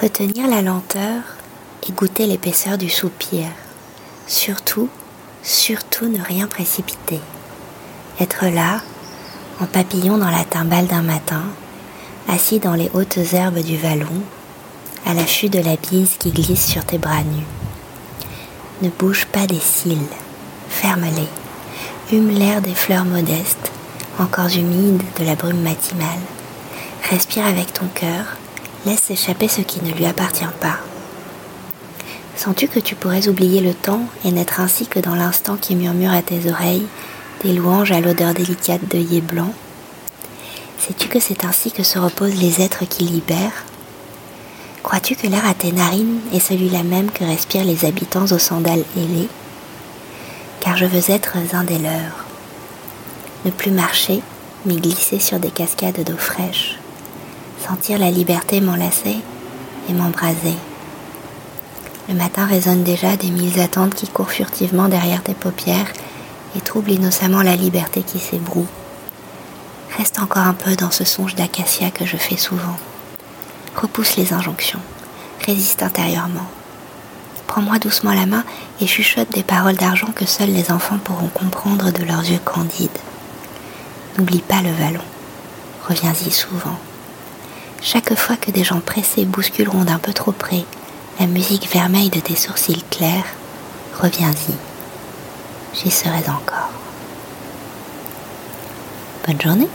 Retenir la lenteur et goûter l'épaisseur du soupir. Surtout, surtout ne rien précipiter. Être là, en papillon dans la timbale d'un matin, assis dans les hautes herbes du vallon, à l'affût de la bise qui glisse sur tes bras nus. Ne bouge pas des cils, ferme-les, hume l'air des fleurs modestes, encore humides de la brume matinale. Respire avec ton cœur, laisse s'échapper ce qui ne lui appartient pas. Sens-tu que tu pourrais oublier le temps et n'être ainsi que dans l'instant qui murmure à tes oreilles des louanges à l'odeur délicate d'œillets blancs? Sais-tu que c'est ainsi que se reposent les êtres qui libèrent? Crois-tu que l'air à tes narines est celui-là même que respirent les habitants aux sandales ailées? Car je veux être un des leurs. Ne plus marcher, mais glisser sur des cascades d'eau fraîche. Sentir la liberté m'enlacer et m'embraser. Le matin résonne déjà des mille attentes qui courent furtivement derrière tes paupières et troublent innocemment la liberté qui s'ébroue. Reste encore un peu dans ce songe d'acacia que je fais souvent. Repousse les injonctions. Résiste intérieurement. Prends-moi doucement la main et chuchote des paroles d'argent que seuls les enfants pourront comprendre de leurs yeux candides. N'oublie pas le vallon. Reviens-y souvent. Chaque fois que des gens pressés bousculeront d'un peu trop près la musique vermeille de tes sourcils clairs, reviens-y. J'y serai encore. Bonne journée.